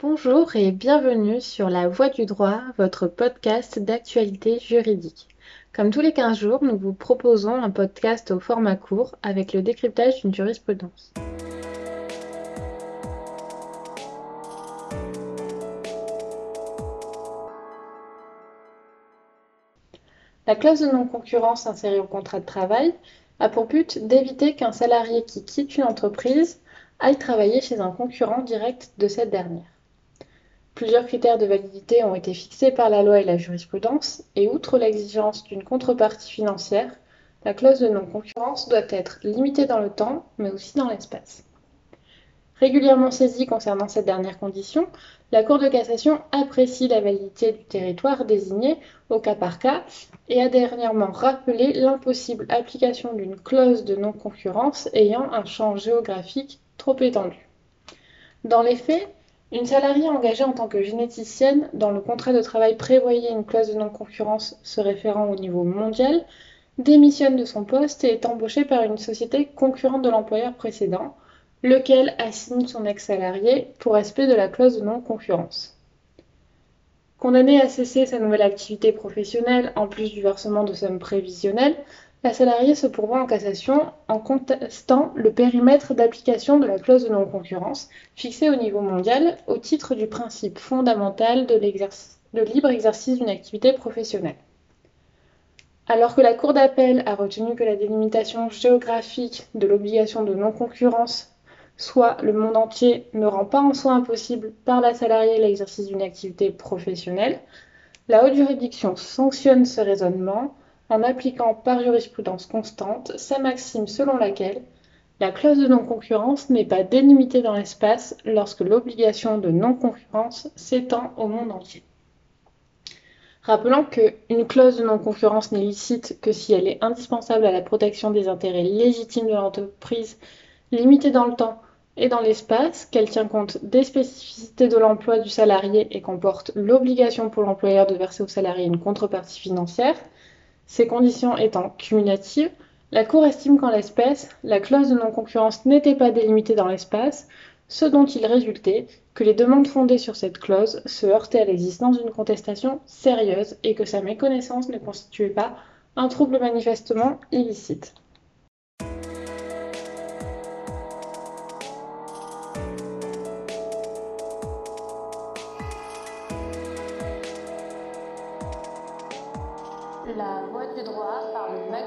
Bonjour et bienvenue sur La Voix du droit, votre podcast d'actualité juridique. Comme tous les 15 jours, nous vous proposons un podcast au format court avec le décryptage d'une jurisprudence. La clause de non-concurrence insérée au contrat de travail a pour but d'éviter qu'un salarié qui quitte une entreprise aille travailler chez un concurrent direct de cette dernière. Plusieurs critères de validité ont été fixés par la loi et la jurisprudence, et outre l'exigence d'une contrepartie financière, la clause de non-concurrence doit être limitée dans le temps, mais aussi dans l'espace. Régulièrement saisie concernant cette dernière condition, la Cour de cassation apprécie la validité du territoire désigné au cas par cas et a dernièrement rappelé l'impossible application d'une clause de non-concurrence ayant un champ géographique trop étendu. Dans les faits, une salariée engagée en tant que généticienne dont le contrat de travail prévoyait une clause de non-concurrence se référant au niveau mondial démissionne de son poste et est embauchée par une société concurrente de l'employeur précédent lequel assigne son ex-salarié pour respect de la clause de non-concurrence. Condamnée à cesser sa nouvelle activité professionnelle en plus du versement de sommes prévisionnelles, la salariée se pourvoit en cassation en contestant le périmètre d'application de la clause de non-concurrence fixée au niveau mondial au titre du principe fondamental de, de libre exercice d'une activité professionnelle. Alors que la Cour d'appel a retenu que la délimitation géographique de l'obligation de non-concurrence soit le monde entier ne rend pas en soi impossible par la salariée l'exercice d'une activité professionnelle, la haute juridiction sanctionne ce raisonnement en appliquant par jurisprudence constante sa maxime selon laquelle la clause de non-concurrence n'est pas délimitée dans l'espace lorsque l'obligation de non-concurrence s'étend au monde entier. Rappelons qu'une clause de non-concurrence n'est licite que si elle est indispensable à la protection des intérêts légitimes de l'entreprise limitée dans le temps et dans l'espace, qu'elle tient compte des spécificités de l'emploi du salarié et comporte l'obligation pour l'employeur de verser au salarié une contrepartie financière, ces conditions étant cumulatives, la Cour estime qu'en l'espèce, la clause de non-concurrence n'était pas délimitée dans l'espace, ce dont il résultait que les demandes fondées sur cette clause se heurtaient à l'existence d'une contestation sérieuse et que sa méconnaissance ne constituait pas un trouble manifestement illicite. La voix du droit par le Mac.